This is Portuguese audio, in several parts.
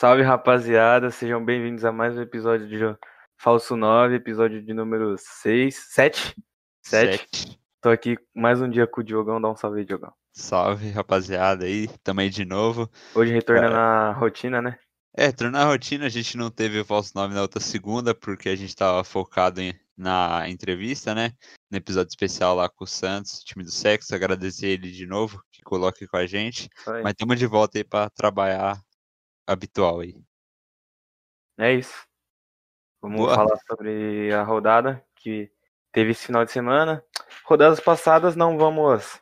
Salve rapaziada, sejam bem-vindos a mais um episódio de Falso 9, episódio de número 6, 7? 7. Tô aqui mais um dia com o Diogão, dá um salve aí, Diogão. Salve rapaziada aí, tamo aí de novo. Hoje retornando é... à rotina, né? É, tornar a rotina, a gente não teve o falso nome na outra segunda, porque a gente tava focado em, na entrevista, né? No episódio especial lá com o Santos, time do sexo. Agradecer ele de novo, que coloque com a gente. Mas estamos de volta aí para trabalhar habitual aí. É isso. Vamos Boa. falar sobre a rodada que teve esse final de semana. Rodadas passadas não vamos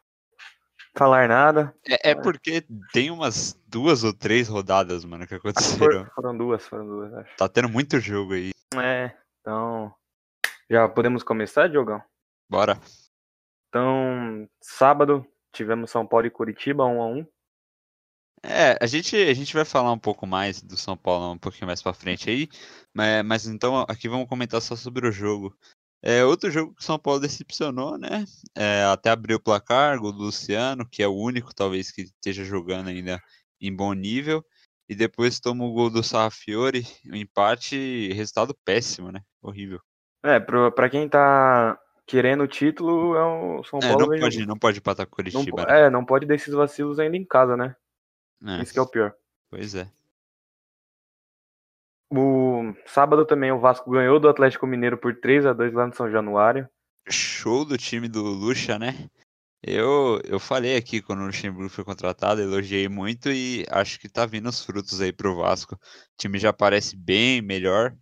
falar nada. É, é, porque tem umas duas ou três rodadas, mano, que aconteceram. For, foram duas, foram duas, acho. Tá tendo muito jogo aí. É, então. Já podemos começar, Diogão? Bora. Então, sábado tivemos São Paulo e Curitiba, 1 a 1 é, a gente, a gente vai falar um pouco mais do São Paulo um pouquinho mais pra frente aí, mas, mas então aqui vamos comentar só sobre o jogo. É outro jogo que o São Paulo decepcionou, né? É, até abriu o placar, gol do Luciano, que é o único, talvez, que esteja jogando ainda em bom nível. E depois toma o gol do Sarrafiore, um empate, resultado péssimo, né? Horrível. É, pra, pra quem tá querendo o título, é o São é, Paulo. É, não, pode, não pode empatar com o Curitiba. Não, né? É, não pode desses vacilos ainda em casa, né? É. Isso que é o pior. Pois é. O sábado também o Vasco ganhou do Atlético Mineiro por 3 a 2 lá no São Januário. Show do time do Lucha, né? Eu, eu falei aqui quando o Luxemburgo foi contratado, elogiei muito e acho que tá vindo os frutos aí pro Vasco. O time já parece bem melhor,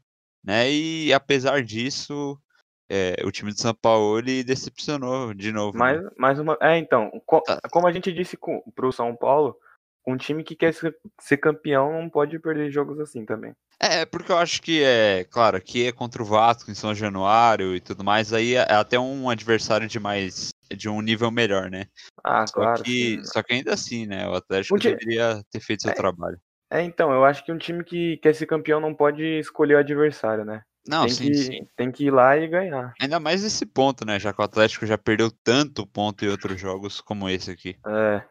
né? E apesar disso, é, o time de São Paulo decepcionou de novo. Mais, né? mais uma. É, então, tá. como a gente disse com, pro São Paulo, um time que quer ser campeão não pode perder jogos assim também. É, porque eu acho que é, claro, que é contra o Vasco em São Januário e tudo mais, aí é até um adversário de mais de um nível melhor, né? Ah, só claro. Que, sim. Só que ainda assim, né? O Atlético um time... deveria ter feito seu é, trabalho. É, então, eu acho que um time que quer ser campeão não pode escolher o adversário, né? Não, tem sim, que, sim. Tem que ir lá e ganhar. Ainda mais nesse ponto, né? Já que o Atlético já perdeu tanto ponto em outros jogos como esse aqui. É.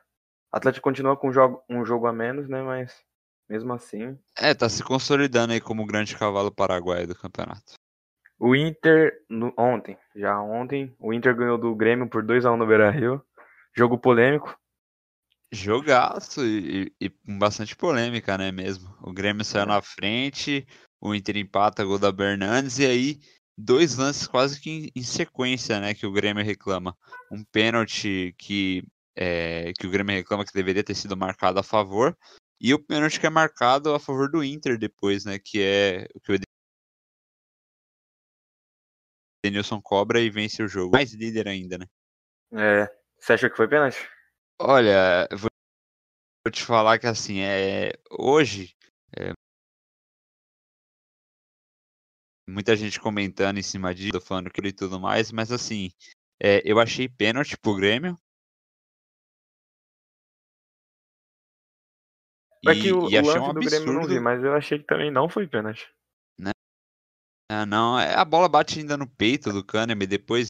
Atlético continua com um jogo, um jogo a menos, né? Mas mesmo assim. É, tá se consolidando aí como o grande cavalo paraguaio do campeonato. O Inter, no, ontem, já ontem, o Inter ganhou do Grêmio por 2x1 no Beira Rio. Jogo polêmico. Jogaço e, e, com bastante polêmica, né? Mesmo. O Grêmio saiu é. na frente, o Inter empata gol da Bernandes e aí dois lances quase que em, em sequência, né? Que o Grêmio reclama. Um pênalti que é, que o Grêmio reclama que deveria ter sido marcado a favor, e o pênalti que é marcado a favor do Inter depois, né? Que é o que o Denilson cobra e vence o jogo. Mais líder ainda, né? É. Você acha que foi pênalti? Olha, vou te falar que assim, é, hoje. É, muita gente comentando em cima disso, falando que e tudo mais, mas assim, é, eu achei pênalti pro Grêmio, É que o, e o lance um do Grêmio não vi, mas eu achei que também não foi pênalti. Né? Ah, não, é, a bola bate ainda no peito do Kahneman, depois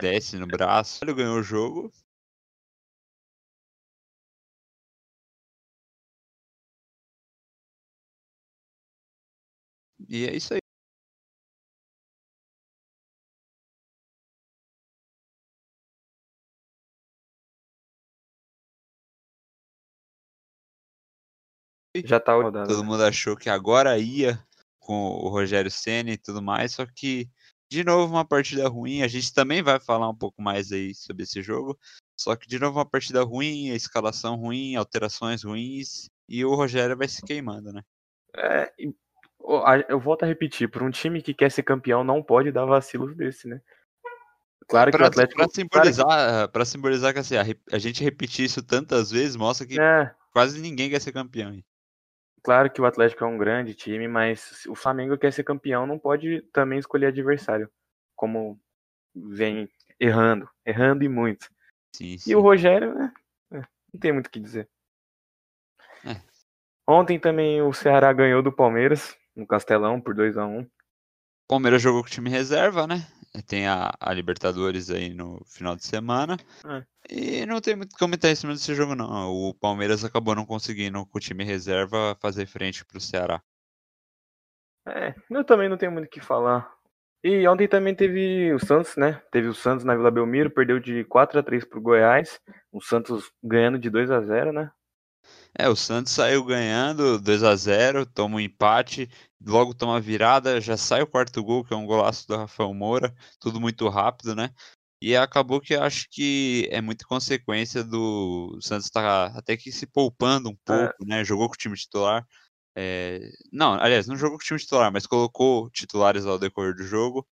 desce no braço. Ele ganhou o jogo. E é isso aí. Já tá rodando. Todo né? mundo achou que agora ia com o Rogério Senna e tudo mais, só que de novo uma partida ruim. A gente também vai falar um pouco mais aí sobre esse jogo. Só que de novo uma partida ruim, a escalação ruim, alterações ruins e o Rogério vai se queimando, né? É, eu volto a repetir, por um time que quer ser campeão não pode dar vacilos desse, né? Claro pra, que o Atlético para simbolizar, claro que... para simbolizar que assim, a, a, gente repetir isso tantas vezes mostra que é. quase ninguém quer ser campeão. Claro que o Atlético é um grande time, mas o Flamengo quer ser campeão, não pode também escolher adversário, como vem errando, errando e muito. Sim, sim. E o Rogério, né? É, não tem muito o que dizer. É. Ontem também o Ceará ganhou do Palmeiras, no Castelão, por 2 a 1 Palmeiras jogou com o time reserva, né? Tem a, a Libertadores aí no final de semana. É. E não tem muito comentar em cima desse jogo, não. O Palmeiras acabou não conseguindo, com o time reserva, fazer frente pro Ceará. É, eu também não tenho muito o que falar. E ontem também teve o Santos, né? Teve o Santos na Vila Belmiro, perdeu de 4 a 3 pro Goiás. O Santos ganhando de 2 a 0 né? É, o Santos saiu ganhando 2 a 0 toma um empate, logo toma virada, já sai o quarto gol, que é um golaço do Rafael Moura, tudo muito rápido, né? E acabou que acho que é muita consequência do Santos estar tá até que se poupando um pouco, é. né? Jogou com o time titular. É... Não, aliás, não jogou com o time titular, mas colocou titulares ao decorrer do jogo.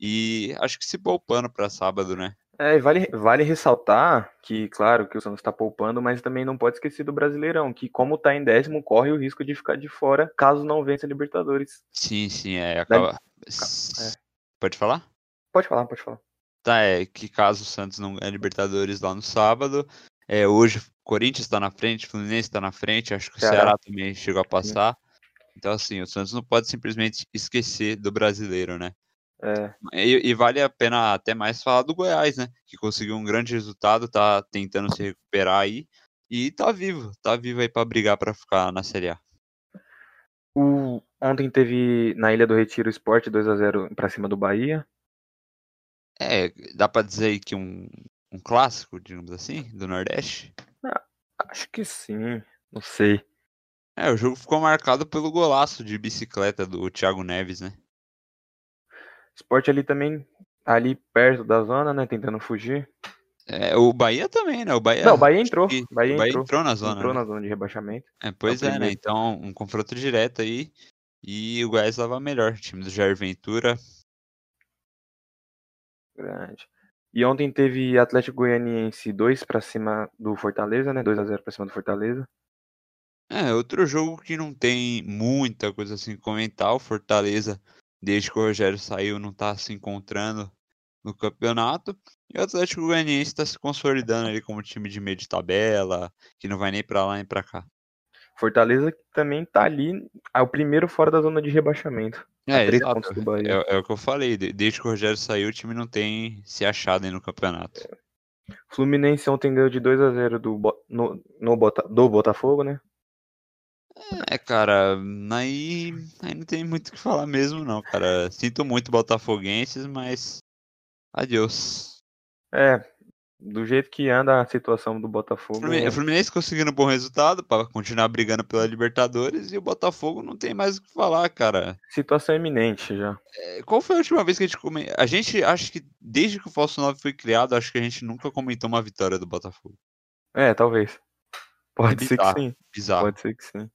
E acho que se poupando para sábado, né? É, vale, vale ressaltar que, claro, que o Santos está poupando, mas também não pode esquecer do Brasileirão, que como está em décimo, corre o risco de ficar de fora caso não vença a Libertadores. Sim, sim, é. Acaba... É. Pode falar? Pode falar, pode falar. Tá, é que caso o Santos não ganhe Libertadores lá no sábado, é, hoje o Corinthians está na frente, o Fluminense está na frente, acho que o Ceará, Ceará também chegou a passar. Então, assim, o Santos não pode simplesmente esquecer do brasileiro, né? É. E, e, vale a pena até mais falar do Goiás, né? Que conseguiu um grande resultado, tá tentando se recuperar aí e tá vivo, tá vivo aí para brigar para ficar na Série A. O, ontem teve na Ilha do Retiro Esporte 2 a 0 para cima do Bahia. É, dá para dizer que um, um clássico, digamos assim, do Nordeste? Ah, acho que sim, não sei. É, o jogo ficou marcado pelo golaço de bicicleta do Thiago Neves, né? Esporte ali também, ali perto da zona, né? Tentando fugir. É, o Bahia também, né? O Bahia, Não, o Bahia entrou. Que... Bahia, Bahia entrou, entrou, na zona. Entrou né? na zona de rebaixamento. É, pois é, é né? Então, um confronto direto aí. E o Goiás leva melhor. O time do Jair Ventura. Grande. E ontem teve Atlético Goianiense 2 para cima do Fortaleza, né? 2 a 0 para cima do Fortaleza. É, outro jogo que não tem muita coisa assim comentar. O Fortaleza desde que o Rogério saiu, não está se encontrando no campeonato. E o Atlético Goianiense está se consolidando ali como time de meio de tabela, que não vai nem para lá nem para cá. Fortaleza também está ali, é o primeiro fora da zona de rebaixamento. É, exato. É, é, o que eu falei. Desde que o Rogério saiu, o time não tem se achado aí no campeonato. É. Fluminense ontem ganhou de 2 a 0 do, no, no, do Botafogo, né? É, cara, aí, aí não tem muito o que falar mesmo, não, cara. Sinto muito botafoguenses, mas. Adeus. É, do jeito que anda a situação do Botafogo. O Fluminense conseguindo um bom resultado para continuar brigando pela Libertadores e o Botafogo não tem mais o que falar, cara. Situação iminente já. É, qual foi a última vez que a gente comentou? A gente acho que desde que o Falso 9 foi criado, acho que a gente nunca comentou uma vitória do Botafogo. É, talvez. Pode é ser que sim. Bizarro. Pode ser que sim.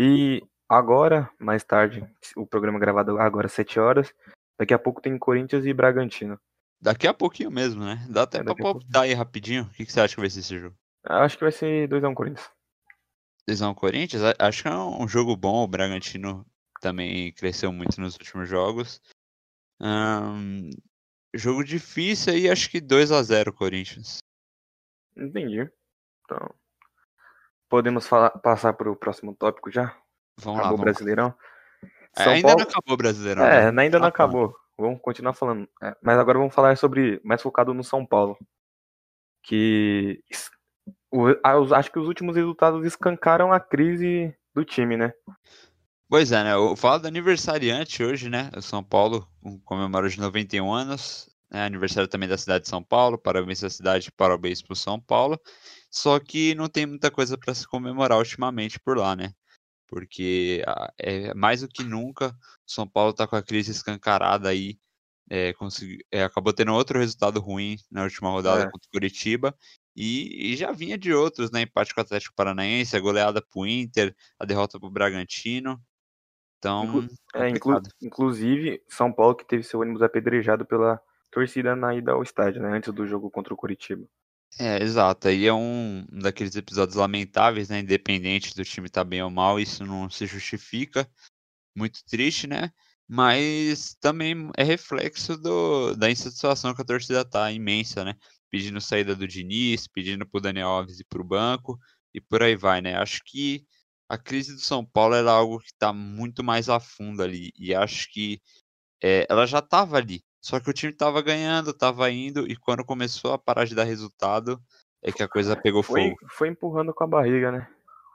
E agora, mais tarde, o programa gravado agora às 7 horas. Daqui a pouco tem Corinthians e Bragantino. Daqui a pouquinho mesmo, né? Dá até é, pra palpitar aí rapidinho. O que, que, você acha que vai ser esse jogo? Acho que vai ser 2x1 Corinthians. 2x1 Corinthians? Acho que é um jogo bom. O Bragantino também cresceu muito nos últimos jogos. Um, jogo difícil aí, acho que 2x0 Corinthians. Entendi. Então, Podemos falar, passar para o próximo tópico já? Vamos acabou lá. o Brasileirão? É, ainda Paulo... não acabou o Brasileirão. É, né? ainda não acabou. Vamos continuar falando. É, mas agora vamos falar sobre. Mais focado no São Paulo. Que. O, acho que os últimos resultados escancaram a crise do time, né? Pois é, né? Eu falo do aniversariante hoje, né? O São Paulo comemora de 91 anos. É aniversário também da cidade de São Paulo. Parabéns à cidade, parabéns pro São Paulo. Só que não tem muita coisa para se comemorar ultimamente por lá, né? Porque é, mais do que nunca, São Paulo está com a crise escancarada aí. É, consegui, é, acabou tendo outro resultado ruim na última rodada é. contra o Curitiba. E, e, já vinha de outros, né? Empate com o Atlético Paranaense, a goleada pro Inter, a derrota pro Bragantino. Então. Inclu é, inclu inclusive, São Paulo que teve seu ônibus apedrejado pela torcida na ida ao estádio, né? Antes do jogo contra o Curitiba. É, exato. Aí é um daqueles episódios lamentáveis, né? Independente do time estar tá bem ou mal, isso não se justifica. Muito triste, né? Mas também é reflexo do, da insatisfação que a torcida tá imensa, né? Pedindo saída do Diniz, pedindo pro Daniel Alves ir pro banco e por aí vai, né? Acho que a crise do São Paulo é algo que tá muito mais a fundo ali. E acho que é, ela já estava ali. Só que o time tava ganhando, tava indo, e quando começou a parar de dar resultado, é que a coisa pegou Foi, fogo. foi empurrando com a barriga, né?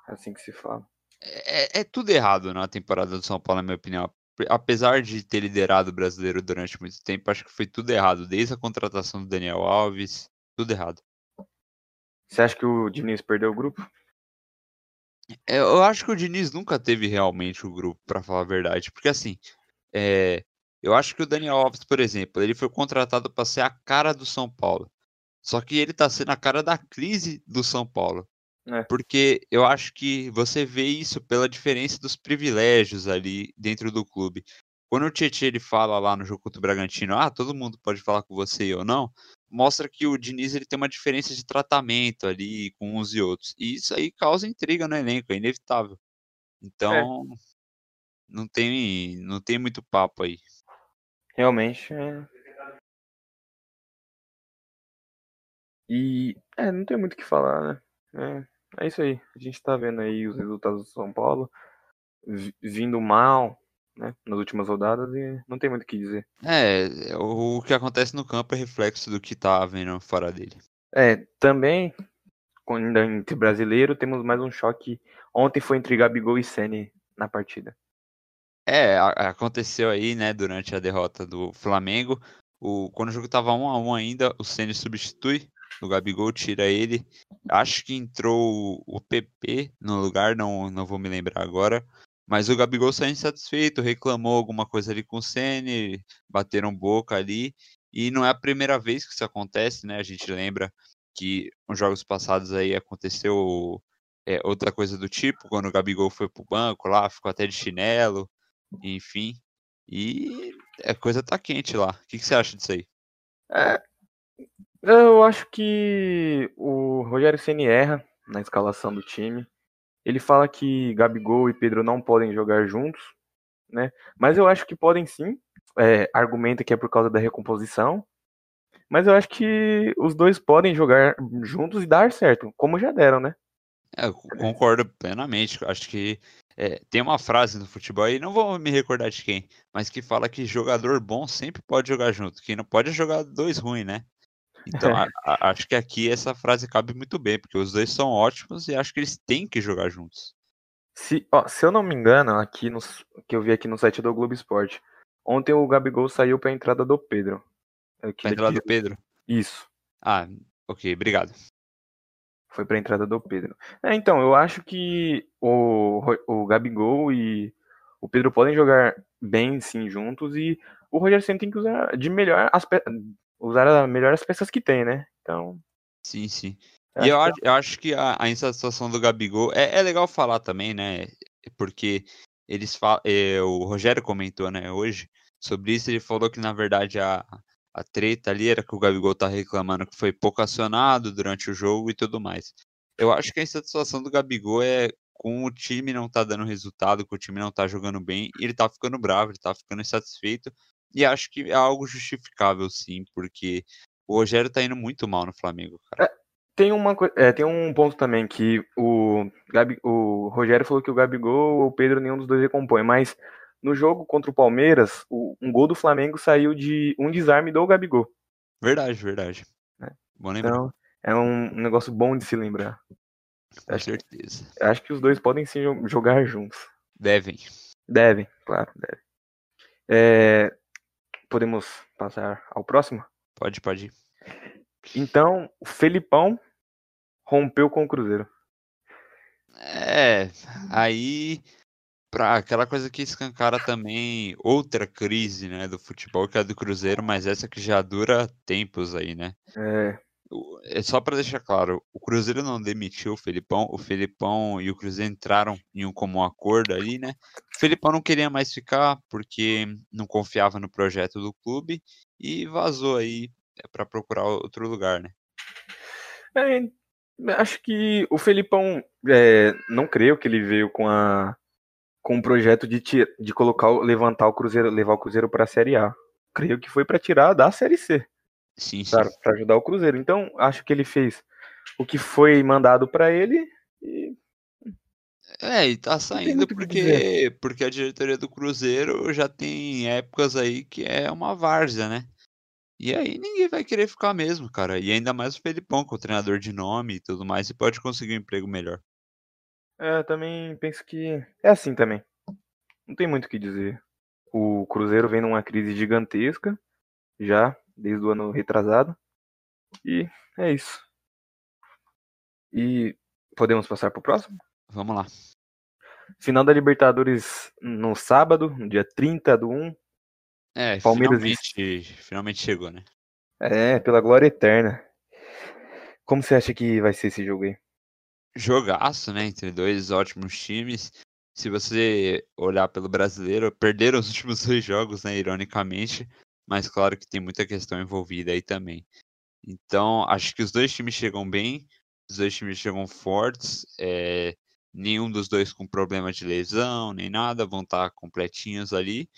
É Assim que se fala. É, é tudo errado na temporada do São Paulo, na minha opinião. Apesar de ter liderado o brasileiro durante muito tempo, acho que foi tudo errado. Desde a contratação do Daniel Alves, tudo errado. Você acha que o Diniz perdeu o grupo? É, Eu acho que o Diniz nunca teve realmente o grupo, pra falar a verdade. Porque assim, é, eu acho que o Daniel Alves, por exemplo, ele foi contratado para ser a cara do São Paulo. Só que ele tá sendo a cara da crise do São Paulo. É. Porque eu acho que você vê isso pela diferença dos privilégios ali dentro do clube. Quando o Tietchan ele fala lá no jogo contra o Bragantino, ah, todo mundo pode falar com você ou não, mostra que o Diniz ele tem uma diferença de tratamento ali com uns e outros. E isso aí causa intriga no elenco, é inevitável. Então, não tem não tem muito papo aí. Realmente é. E é, não tem muito o que falar, né? É, é isso aí. A gente tá vendo aí os resultados do São Paulo vi- vindo mal, né? Nas últimas rodadas e não tem muito o que dizer. É, o que acontece no campo é reflexo do que tá havendo fora dele. É, também, ainda entre brasileiro, temos mais um choque. Ontem foi entre Gabigol e Ceni na partida. É, aconteceu aí, né, durante a derrota do Flamengo. O, quando o jogo tava 1 a 1 ainda, o Ceni substitui, o Gabigol tira ele. Acho que entrou o PP no lugar, não, não vou me lembrar agora. Mas o Gabigol saiu insatisfeito, reclamou alguma coisa ali com o Ceni, bateram boca ali. E não é a primeira vez que isso acontece, né? A gente lembra que nos jogos passados aí aconteceu é, outra coisa do tipo, quando o Gabigol foi pro banco lá, ficou até de chinelo enfim. E a coisa tá quente lá. O que, que você acha disso aí? É, eu acho que o Rogério Ceni erra na escalação do time. Ele fala que Gabigol e Pedro não podem jogar juntos, né? Mas eu acho que podem sim. É, argumenta que é por causa da recomposição. Mas eu acho que os dois podem jogar juntos e dar certo, como já deram, né? É, eu concordo plenamente. Acho que é, tem uma frase no futebol aí, não vou me recordar de quem, mas que fala que jogador bom sempre pode jogar junto. Quem não pode é jogar dois ruins, né? Então, a- a- acho que aqui essa frase cabe muito bem, porque os dois são ótimos e acho que eles têm que jogar juntos. Se, ó, se eu não me engano, aqui no, que eu vi aqui no site do Globo Esporte, ontem o Gabigol saiu para a entrada do Pedro. É que Pra ele entrar do Pedro. Isso. Ah, ok, obrigado. Foi pra entrada do Pedro. É, então, eu acho que o, o Gabigol e o Pedro podem jogar bem, sim, juntos. E o Rogério Ceni tem que usar de melhor as pe- usar a melhor as peças que tem, né? Então. Sim, sim. eu E eu acho acho, eu acho que a, a insatisfação do Gabigol é, é legal falar também, né? Porque eles falam, o Rogério comentou, né, hoje sobre isso. Ele falou que na verdade a, a treta ali era que o Gabigol tá reclamando que foi pouco acionado durante o jogo e tudo mais. Eu acho que a insatisfação do Gabigol é com o time não tá dando resultado, com o time não tá jogando bem, e ele tá ficando bravo, ele tá ficando insatisfeito. E acho que é algo justificável, sim, porque o Rogério tá indo muito mal no Flamengo, cara. Tem, uma, é, tem um ponto também que o, Gabi, o Rogério falou que o Gabigol ou o Pedro nenhum dos dois recompõe, mas no jogo contra o Palmeiras, o- um gol do Flamengo saiu de um desarme do Gabigol. Verdade, verdade. É. Bom lembrar, Então, é um negócio bom de se lembrar. com acho certeza. Acho que os dois podem sim jo- jogar juntos. Devem. Devem, claro, devem. É, podemos passar ao próximo? Pode, pode ir. Então, o Felipão rompeu com o Cruzeiro. É, aí para aquela coisa que escancara também outra crise, né, do futebol, que é a do Cruzeiro, mas essa que já dura tempos aí, né? É, É só para deixar claro, o Cruzeiro não demitiu o Felipão, o Felipão e o Cruzeiro entraram em um comum acordo ali, né? O Felipão não queria mais ficar porque não confiava no projeto do clube e vazou aí para procurar outro lugar, né? é, acho que o Felipão, é, não creio que ele veio com a com o projeto de, ti- de colocar, levantar o Cruzeiro, levar o Cruzeiro para a Série A. Creio que foi para tirar da Série C. Sim, sim. para ajudar o Cruzeiro. Então, acho que ele fez o que foi mandado para ele e É, e tá saindo que porque, porque a diretoria do Cruzeiro já tem épocas aí que é uma várzea, né? E aí ninguém vai querer ficar mesmo, cara. E ainda mais o Felipão, com o treinador de nome e tudo mais, e pode conseguir um emprego melhor. É, também penso que é assim também. Não tem muito o que dizer. O Cruzeiro vem numa crise gigantesca, já, desde o ano retrasado. E é isso. E podemos passar pro próximo? Vamos lá. Final da Libertadores no sábado, no dia 30 do 1. É, Palmeiras finalmente, finalmente chegou, né? É, pela glória eterna. Como você acha que vai ser esse jogo aí? Jogaço, né? Entre dois ótimos times. Se você olhar pelo brasileiro, perderam os últimos dois jogos, né? Ironicamente. Mas claro que tem muita questão envolvida aí também. Então, acho que os dois times chegam bem, os dois times chegam fortes. É, nenhum dos dois com problema de lesão, nem nada, vão estar completinhos ali.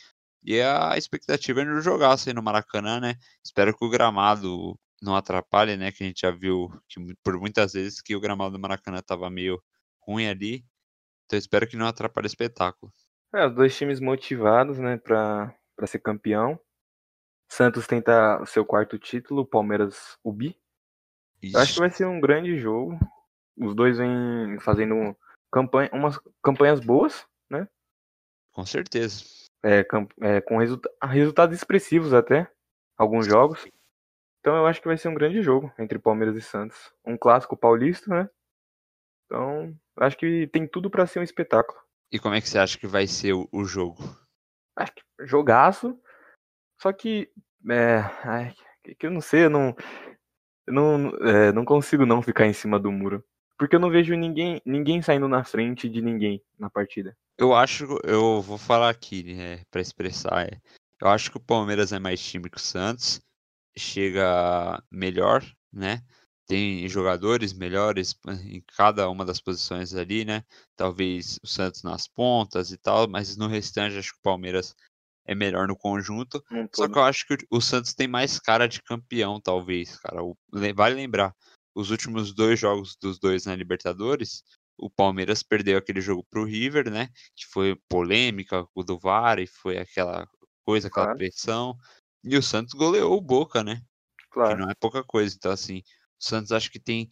E a expectativa é no jogaço aí no Maracanã, né? Espero que o gramado não atrapalhe, né? Que a gente já viu que por muitas vezes que o gramado do Maracanã estava meio ruim ali. Então espero que não atrapalhe o espetáculo. É, os dois times motivados, né, pra, pra ser campeão. Santos tenta o seu quarto título, Palmeiras o bi. Eu acho que vai ser um grande jogo. Os dois vêm fazendo campanha, umas campanhas boas, né? Com certeza. É, é, com resulta resultados expressivos até, alguns jogos. Então eu acho que vai ser um grande jogo entre Palmeiras e Santos. Um clássico paulista, né? Então, acho que tem tudo para ser um espetáculo. E como é que você acha que vai ser o, o jogo? Acho que jogaço. Só que. É, ai, que eu não sei, eu não. Eu não, é, não consigo não ficar em cima do muro. Porque eu não vejo ninguém, ninguém saindo na frente de ninguém na partida. Eu acho, eu vou falar aqui, né, para expressar. É, eu acho que o Palmeiras é mais time que o Santos, chega melhor, né? Tem jogadores melhores em cada uma das posições ali, né? Talvez o Santos nas pontas e tal, mas no restante acho que o Palmeiras é melhor no conjunto. Só que eu acho que o Santos tem mais cara de campeão, talvez, cara. Vale lembrar, os últimos dois jogos dos dois na Libertadores, o Palmeiras perdeu aquele jogo para o River, né? Que foi polêmica, o do VAR e foi aquela coisa, aquela claro. pressão. E o Santos goleou o Boca, né? Claro. Que não é pouca coisa. Então, assim, o Santos acho que tem.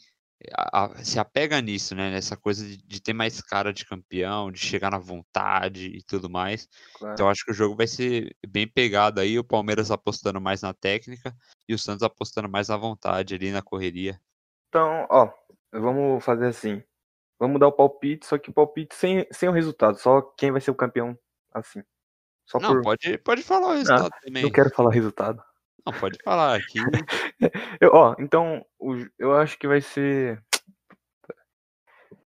A, a, se apega nisso, né? Nessa coisa de, de, ter mais cara de campeão, de chegar na vontade e tudo mais. Claro. Então, acho que o jogo vai ser bem pegado aí. O Palmeiras apostando mais na técnica e o Santos apostando mais na vontade ali na correria. Então, ó, vamos fazer assim. Vamos dar o palpite, só que o palpite sem, sem o resultado, só quem vai ser o campeão assim. Só não, por... pode, pode falar o resultado não, também. Não quero falar o resultado. Não, pode falar aqui. eu, ó, então, eu acho que vai ser.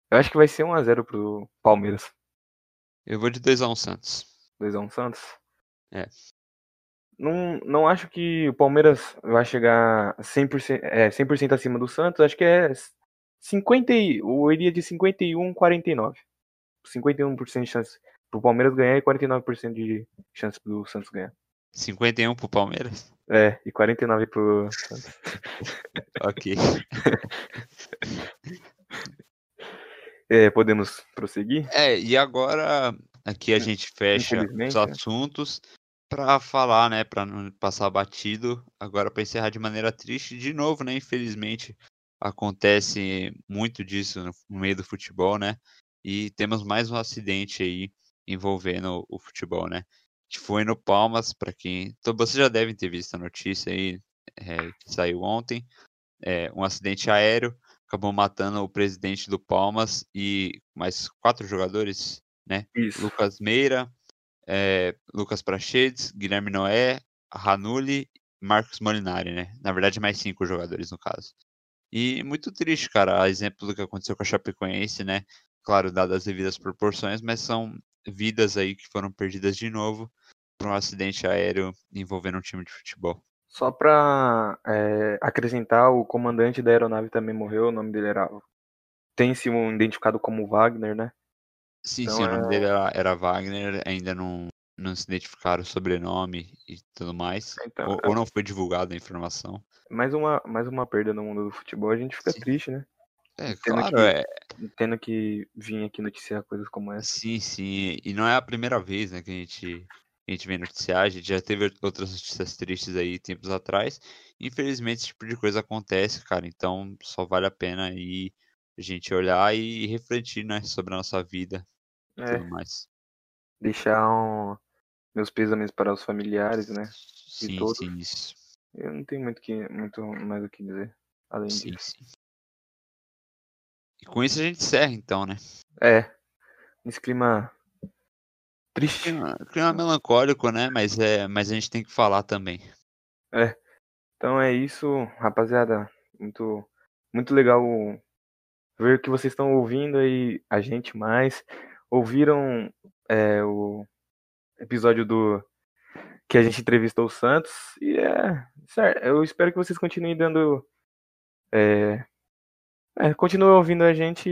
Eu acho que vai ser 1x0 pro Palmeiras. Eu vou de 2x1 Santos. 2x1 Santos? É. Não, não acho que o Palmeiras vai chegar 100%, é, 100 acima do Santos. Acho que é 50, eu iria de 51 49. 51% de chance pro Palmeiras ganhar e 49% de chance do Santos ganhar. 51 pro Palmeiras? É, e 49 pro Santos. ok. é, podemos prosseguir? É, e agora aqui a gente fecha os é. assuntos para falar, né, para não passar batido. Agora para encerrar de maneira triste de novo, né, infelizmente acontece muito disso no meio do futebol, né? E temos mais um acidente aí envolvendo o futebol, né? Que foi no Palmas, para quem. Então, vocês já devem ter visto a notícia aí, é, que saiu ontem. É, um acidente aéreo acabou matando o presidente do Palmas e mais quatro jogadores, né? Isso. Lucas Meira, é, Lucas Prachedes, Guilherme Noé, Ranulli Marcos Molinari, né? Na verdade, mais cinco jogadores no caso. E muito triste, cara, exemplo do que aconteceu com a Chapecoense, né? Claro, dadas as devidas proporções, mas são vidas aí que foram perdidas de novo por um acidente aéreo envolvendo um time de futebol. Só para é, acrescentar, o comandante da aeronave também morreu, o nome dele era. Tem-se um identificado como Wagner, né? Sim, então, sim, é... o nome dele era, era, Wagner, ainda não, não se identificaram o sobrenome e tudo mais. Então, ou, é... ou, não foi divulgada a informação. Mais uma, mais uma perda no mundo do futebol, a gente fica sim. triste, né? É, tendo claro, que, é. Tendo que vir aqui noticiar coisas como essa. Sim, sim. E não é a primeira vez, né, que a gente a gente vem noticiar, a gente já teve outras notícias tristes aí tempos atrás. Infelizmente, esse tipo de coisa acontece, cara, então só vale a pena aí a gente olhar e refletir, né, sobre a nossa vida e É, tudo mais. deixar um... meus pêsames para os familiares, né? Sim, todos. sim, isso. Eu não tenho muito, que, muito mais o que dizer além Sim, disso. sim. E com isso a gente encerra, então, né? É, nesse clima triste. Clima, clima melancólico, né? Mas, é, mas a gente tem que falar também. Então é isso, rapaziada. Muito, muito legal ver que vocês estão ouvindo aí a gente mais. Ouviram é, o episódio do que a gente entrevistou o Santos e é certo. Eu espero que vocês continuem dando, é, é, continuem ouvindo a gente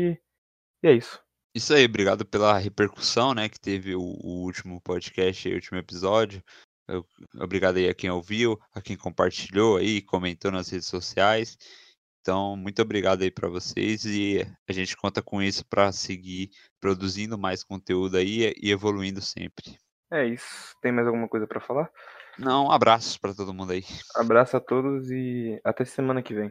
e é isso. Isso aí, obrigado pela repercussão, né, que teve o, o último podcast, o último episódio. Eu- obrigado aí a quem ouviu, a quem compartilhou aí, comentou nas redes sociais. Então, muito obrigado aí para vocês e a gente conta com isso para seguir produzindo mais conteúdo aí e evoluindo sempre. É isso. Tem mais alguma coisa pra falar? Não, abraços para todo mundo aí. Abraço a todos e até semana que vem.